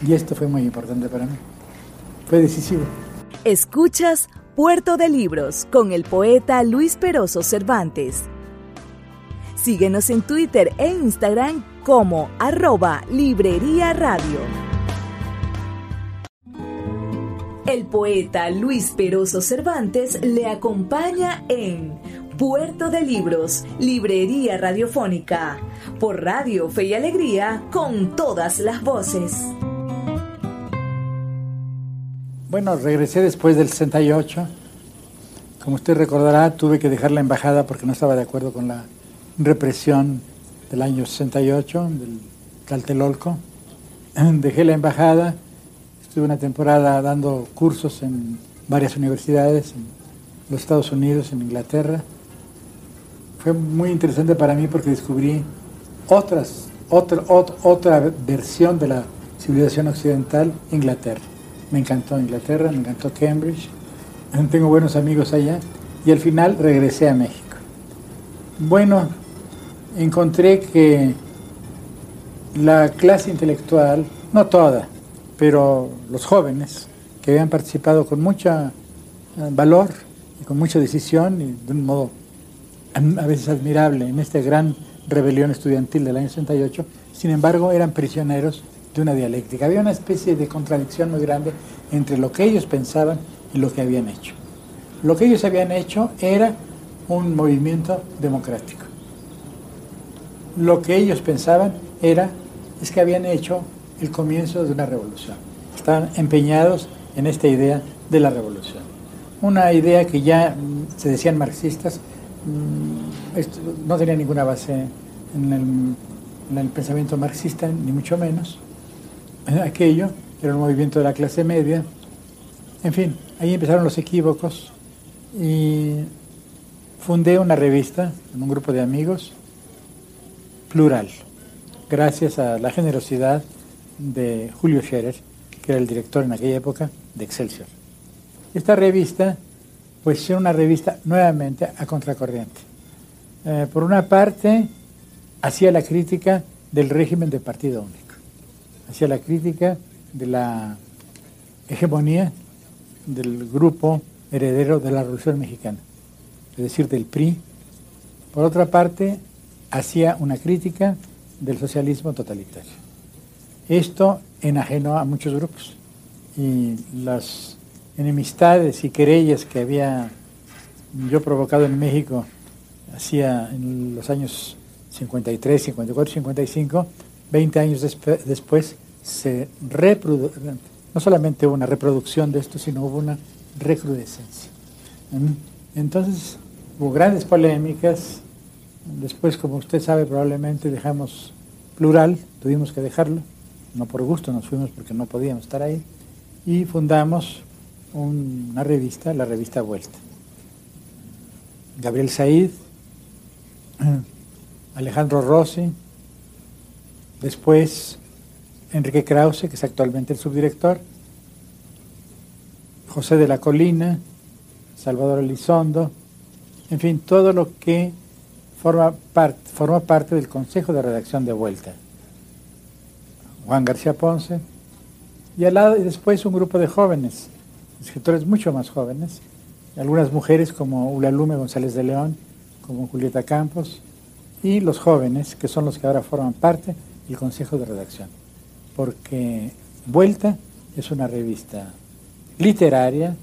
Y esto fue muy importante para mí. Fue decisivo. Escuchas Puerto de Libros con el poeta Luis Peroso Cervantes. Síguenos en Twitter e Instagram como arroba Librería Radio. El poeta Luis Peroso Cervantes le acompaña en Puerto de Libros, Librería Radiofónica, por Radio Fe y Alegría, con todas las voces. Bueno, regresé después del 68. Como usted recordará, tuve que dejar la embajada porque no estaba de acuerdo con la represión del año 68, del Caltelolco. [CLEARS THROAT] Dejé la embajada, estuve una temporada dando cursos en varias universidades en los Estados Unidos, en Inglaterra. Fue muy interesante para mí porque descubrí otras, otra, otra versión de la civilización occidental, Inglaterra. Me encantó Inglaterra, me encantó Cambridge, [LAUGHS] tengo buenos amigos allá y al final regresé a México. Bueno, encontré que la clase intelectual, no toda, pero los jóvenes que habían participado con mucho eh, valor y con mucha decisión y de un modo a veces admirable en esta gran rebelión estudiantil del año 68, sin embargo eran prisioneros de una dialéctica. Había una especie de contradicción muy grande entre lo que ellos pensaban y lo que habían hecho. Lo que ellos habían hecho era un movimiento democrático. Lo que ellos pensaban era es que habían hecho el comienzo de una revolución. Estaban empeñados en esta idea de la revolución. Una idea que ya mm, se decían marxistas, mm, no tenía ninguna base en el, en el pensamiento marxista, ni mucho menos. Aquello era un movimiento de la clase media. En fin, ahí empezaron los equívocos y fundé una revista con un grupo de amigos, Plural, gracias a la generosidad de Julio Scherer, que era el director en aquella época de Excelsior. Esta revista, pues era una revista nuevamente a contracorriente. Eh, por una parte, hacía la crítica del régimen de partido único, hacía la crítica de la hegemonía del grupo heredero de la Revolución Mexicana, es decir, del PRI. Por otra parte, hacía una crítica del socialismo totalitario. Esto enajenó a muchos grupos y las enemistades y querellas que había yo provocado en México hacía en los años 53, 54, 55, 20 años después se no solamente hubo una reproducción de esto, sino hubo una recrudescencia. Entonces hubo grandes polémicas, después como usted sabe probablemente dejamos plural, tuvimos que dejarlo, no por gusto, nos fuimos porque no podíamos estar ahí, y fundamos una revista, la revista Vuelta. Gabriel Said, [CLEARS THROAT] Alejandro Rossi, después Enrique Krause, que es actualmente el subdirector, José de la Colina, Salvador Elizondo, en fin, todo lo que forma, parte del Consejo de Redacción de Vuelta. Juan García Ponce, y al lado y después un grupo de jóvenes, escritores mucho más jóvenes, algunas mujeres como Ulalume González de León, como Julieta Campos, y los jóvenes, que son los que ahora forman parte del Consejo de Redacción porque Vuelta es una revista literaria,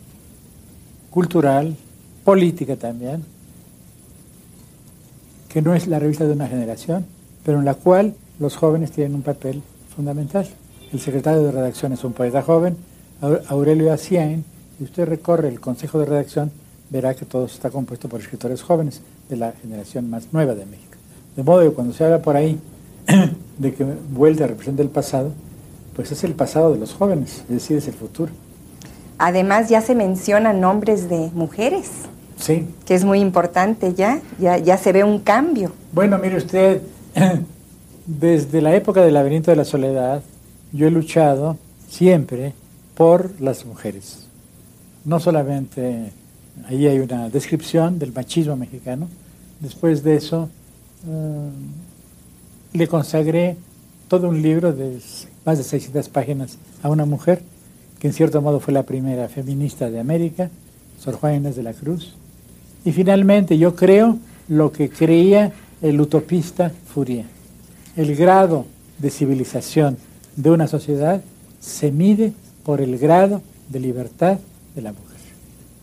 cultural, política también, que no es la revista de una generación, pero en la cual los jóvenes tienen un papel fundamental. El secretario de redacción es un poeta joven, Aurelio Acien, y usted recorre el consejo de redacción, verá que todo está compuesto por escritores jóvenes de la generación más nueva de México. De modo que cuando se habla por ahí [CLEARS THROAT] de que vuelta representa el pasado, pues es el pasado de los jóvenes, es decir, es el futuro. Además ya se mencionan nombres de mujeres. Sí. Que es muy importante ya, ya, ya se ve un cambio. Bueno, mire usted, [CLEARS THROAT] desde la época del laberinto de la soledad, yo he luchado siempre por las mujeres. No solamente ahí hay una descripción del machismo mexicano, después de eso, eh, le consagré todo un libro de más de 600 páginas a una mujer que en cierto modo fue la primera feminista de América, Sor Juana Inés de la Cruz. Y finalmente yo creo lo que creía el utopista Fourier. El grado de civilización de una sociedad se mide por el grado de libertad de la mujer.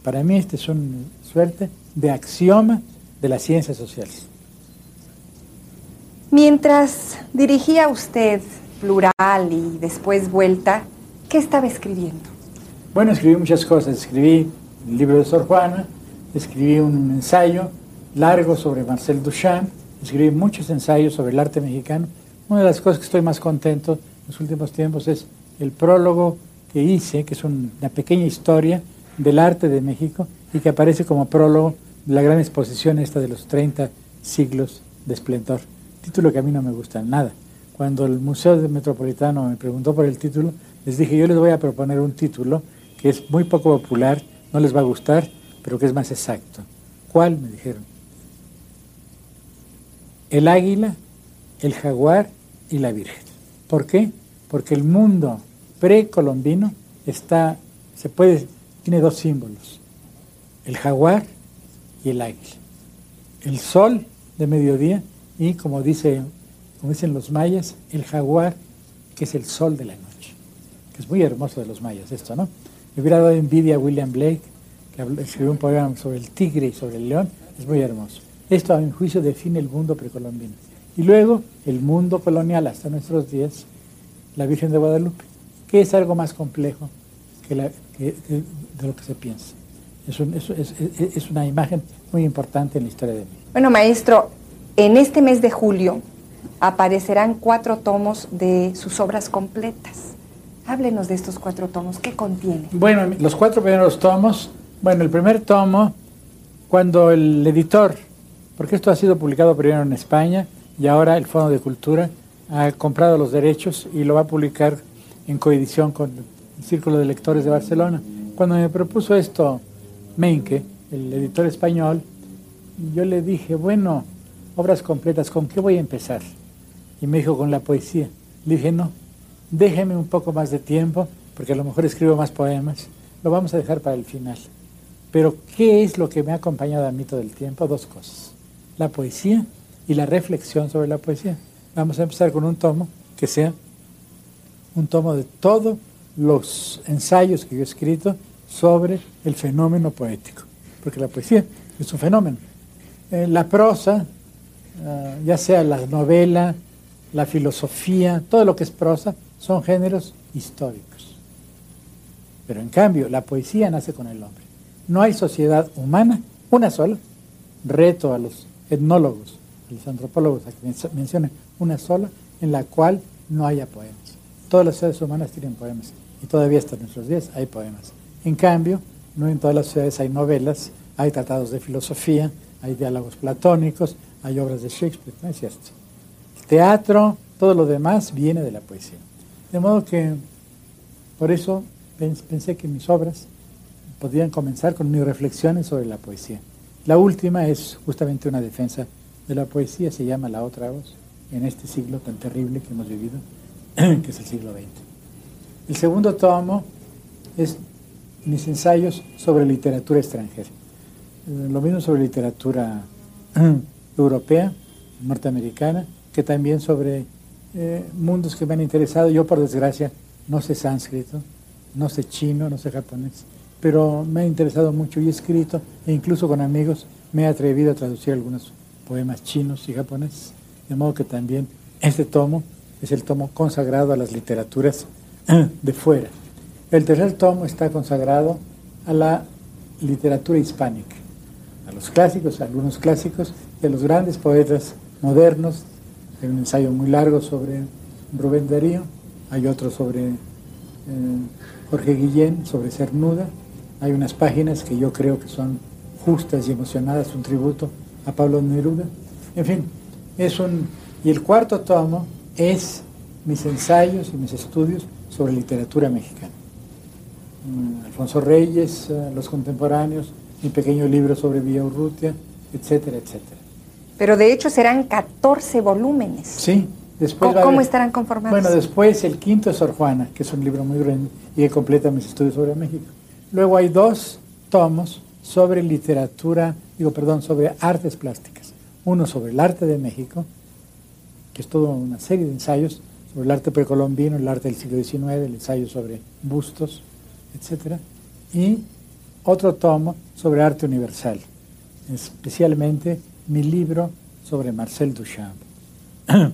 Para mí esta es una suerte de axioma de las ciencias sociales. Mientras dirigía usted Plural y después Vuelta, ¿qué estaba escribiendo? Bueno, escribí muchas cosas. Escribí el libro de Sor Juana, escribí un ensayo largo sobre Marcel Duchamp, escribí muchos ensayos sobre el arte mexicano. Una de las cosas que estoy más contento en los últimos tiempos es el prólogo que hice, que es una pequeña historia del arte de México y que aparece como prólogo de la gran exposición esta de los 30 siglos de esplendor. Título que a mí no me gusta nada. Cuando el Museo Metropolitano me preguntó por el título, les dije, yo les voy a proponer un título que es muy poco popular, no les va a gustar, pero que es más exacto. ¿Cuál? Me dijeron. El águila, el jaguar y la virgen. ¿Por qué? Porque el mundo precolombino está, se puede, tiene dos símbolos, el jaguar y el águila. El sol de mediodía y como, dice, como dicen los mayas, el jaguar, que es el sol de la noche. Que es muy hermoso de los mayas esto, ¿no? Me hubiera dado envidia a William Blake, que escribió un poema sobre el tigre y sobre el león, es muy hermoso. Esto, a mi juicio, define el mundo precolombino. Y luego, el mundo colonial hasta nuestros días, la Virgen de Guadalupe, que es algo más complejo que, de lo que se piensa. Es, es, es, una imagen muy importante en la historia de mí. Bueno, maestro, en este mes de julio aparecerán cuatro tomos de sus obras completas. Háblenos de estos cuatro tomos. ¿Qué contiene? Bueno, los cuatro primeros tomos. Bueno, el primer tomo, cuando el editor, porque esto ha sido publicado primero en España y ahora el Fondo de Cultura ha comprado los derechos y lo va a publicar en coedición con el Círculo de Lectores de Barcelona. Cuando me propuso esto Menke, el editor español, yo le dije, bueno, obras completas, ¿con qué voy a empezar? Y me dijo, con la poesía. Le dije, no, déjeme un poco más de tiempo, porque a lo mejor escribo más poemas. Lo vamos a dejar para el final. Pero, ¿qué es lo que me ha acompañado a mí todo el tiempo? Dos cosas. La poesía y la reflexión sobre la poesía. Vamos a empezar con un tomo que sea un tomo de todos los ensayos que yo he escrito sobre el fenómeno poético. Porque la poesía es un fenómeno. Eh, la prosa Ah, ya sea la novela, la filosofía, todo lo que es prosa, son géneros históricos. Pero en cambio, la poesía nace con el hombre. No hay sociedad humana, una sola, reto a los etnólogos, a los antropólogos a que mencionen una sola, en la cual no haya poemas. Todas las sociedades humanas tienen poemas y todavía hasta nuestros días hay poemas. En cambio, no en todas las ciudades hay novelas, hay tratados de filosofía, hay diálogos platónicos, hay obras de Shakespeare, ¿no es cierto? El teatro, todo lo demás viene de la poesía. De modo que por eso pensé que mis obras podrían comenzar con mis reflexiones sobre la poesía. La última es justamente una defensa de la poesía, se llama La otra voz, en este siglo tan terrible que hemos vivido, [CLEARS THROAT] que es el siglo XX. El segundo tomo es mis ensayos sobre literatura extranjera. Eh, lo mismo sobre literatura [CLEARS THROAT] europea, norteamericana, que también sobre eh, mundos que me han interesado. Yo, por desgracia, no sé sánscrito, no sé chino, no sé japonés, pero me ha interesado mucho y he escrito, e incluso con amigos me he atrevido a traducir algunos poemas chinos y japoneses. De modo que también este tomo es el tomo consagrado a las literaturas [CLEARS THROAT] de fuera. El tercer tomo está consagrado a la literatura hispánica, a los clásicos, algunos clásicos, de los grandes poetas modernos. Hay un ensayo muy largo sobre Rubén Darío, hay otro sobre eh, Jorge Guillén, sobre Cernuda. Hay unas páginas que yo creo que son justas y emocionadas, un tributo a Pablo Neruda. En fin, es un... Y el cuarto tomo es mis ensayos y mis estudios sobre literatura mexicana. Mm, Alfonso Reyes, eh, los contemporáneos, mi pequeño libro sobre Villa Urrutia, etcétera, etcétera. Pero de hecho serán 14 volúmenes. Sí, después. ¿Cómo, estarán conformados? Bueno, después el quinto es Sor Juana, que es un libro muy grande y que completa mis estudios sobre México. Luego hay dos tomos sobre literatura, digo, perdón, sobre artes plásticas. Uno sobre el arte de México, que es toda una serie de ensayos sobre el arte precolombino, el arte del siglo XIX, el ensayo sobre bustos, etc. Y otro tomo sobre arte universal, especialmente mi libro sobre Marcel Duchamp. [CLEARS THROAT]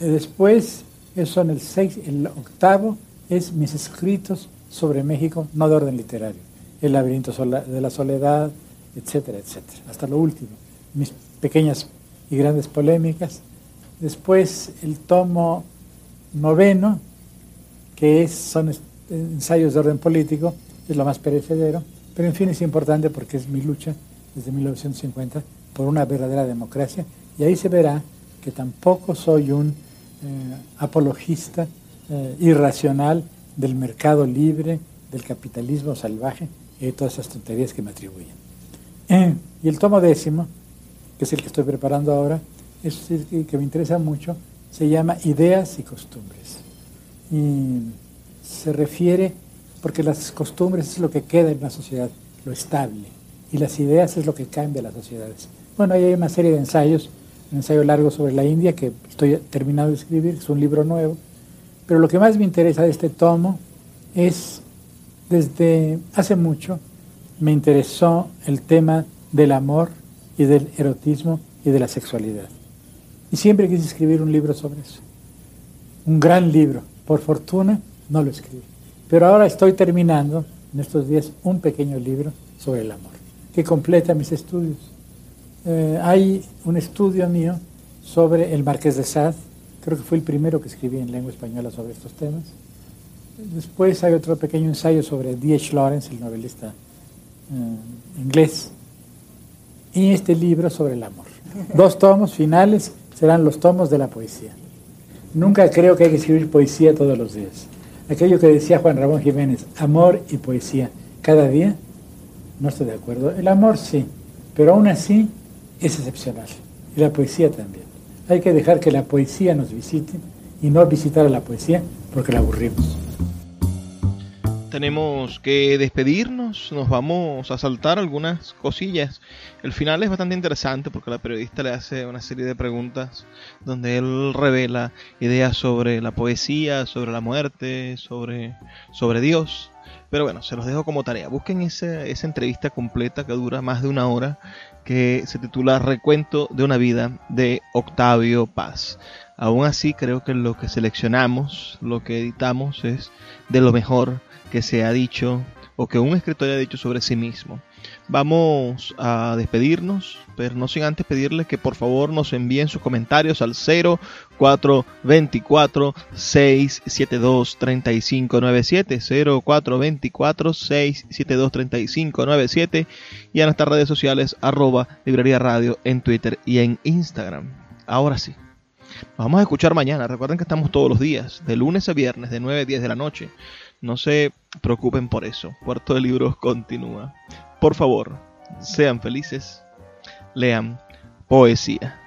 Después, son el, seis, el octavo, es mis escritos sobre México, no de orden literario, el laberinto de la soledad, etcétera, etcétera, hasta lo último, mis pequeñas y grandes polémicas. Después el tomo noveno, que es, son ensayos de orden político, es lo más perecedero, pero en fin es importante porque es mi lucha desde 1950 por una verdadera democracia y ahí se verá que tampoco soy un eh, apologista eh, irracional del mercado libre, del capitalismo salvaje y de todas esas tonterías que me atribuyen. Eh, y el tomo décimo, que es el que estoy preparando ahora, es el que me interesa mucho, se llama Ideas y Costumbres. Y se refiere, porque las costumbres es lo que queda en una sociedad, lo estable, y las ideas es lo que cambia las sociedades. Bueno, ahí hay una serie de ensayos, un ensayo largo sobre la India que estoy terminando de escribir, es un libro nuevo, pero lo que más me interesa de este tomo es, desde hace mucho, me interesó el tema del amor y del erotismo y de la sexualidad. Y siempre quise escribir un libro sobre eso. Un gran libro. Por fortuna, no lo escribí. Pero ahora estoy terminando, en estos días, un pequeño libro sobre el amor, que completa mis estudios. Eh, hay un estudio mío sobre el Marqués de Sade, creo que fue el primero que escribí en lengua española sobre estos temas. Después hay otro pequeño ensayo sobre D.H. Lawrence, el novelista eh, inglés, y este libro sobre el amor. Dos tomos finales serán los tomos de la poesía. Nunca creo que hay que escribir poesía todos los días. Aquello que decía Juan Ramón Jiménez, amor y poesía, cada día, no estoy de acuerdo. El amor sí, pero aún así es excepcional. Y la poesía también. Hay que dejar que la poesía nos visite y no visitar a la poesía porque la aburrimos tenemos que despedirnos, nos vamos a saltar algunas cosillas. El final es bastante interesante porque la periodista le hace una serie de preguntas donde él revela ideas sobre la poesía, sobre la muerte, sobre, sobre Dios. Pero bueno, se los dejo como tarea. Busquen esa, entrevista completa que dura más de una hora, que se titula Recuento de una vida de Octavio Paz. Aún así, creo que lo que seleccionamos, lo que editamos es de lo mejor que se ha dicho o que un escritor haya dicho sobre sí mismo. Vamos a despedirnos, pero no sin antes pedirles que por favor nos envíen sus comentarios al 0424 672 3597 0424 672 3597 y a nuestras redes sociales arroba librería radio en Twitter y en Instagram. Ahora sí. Vamos a escuchar mañana. Recuerden que estamos todos los días, de lunes a viernes, de 9 a 10 de la noche. No se preocupen por eso. Puerto de Libros continúa. Por favor, sean felices, lean poesía.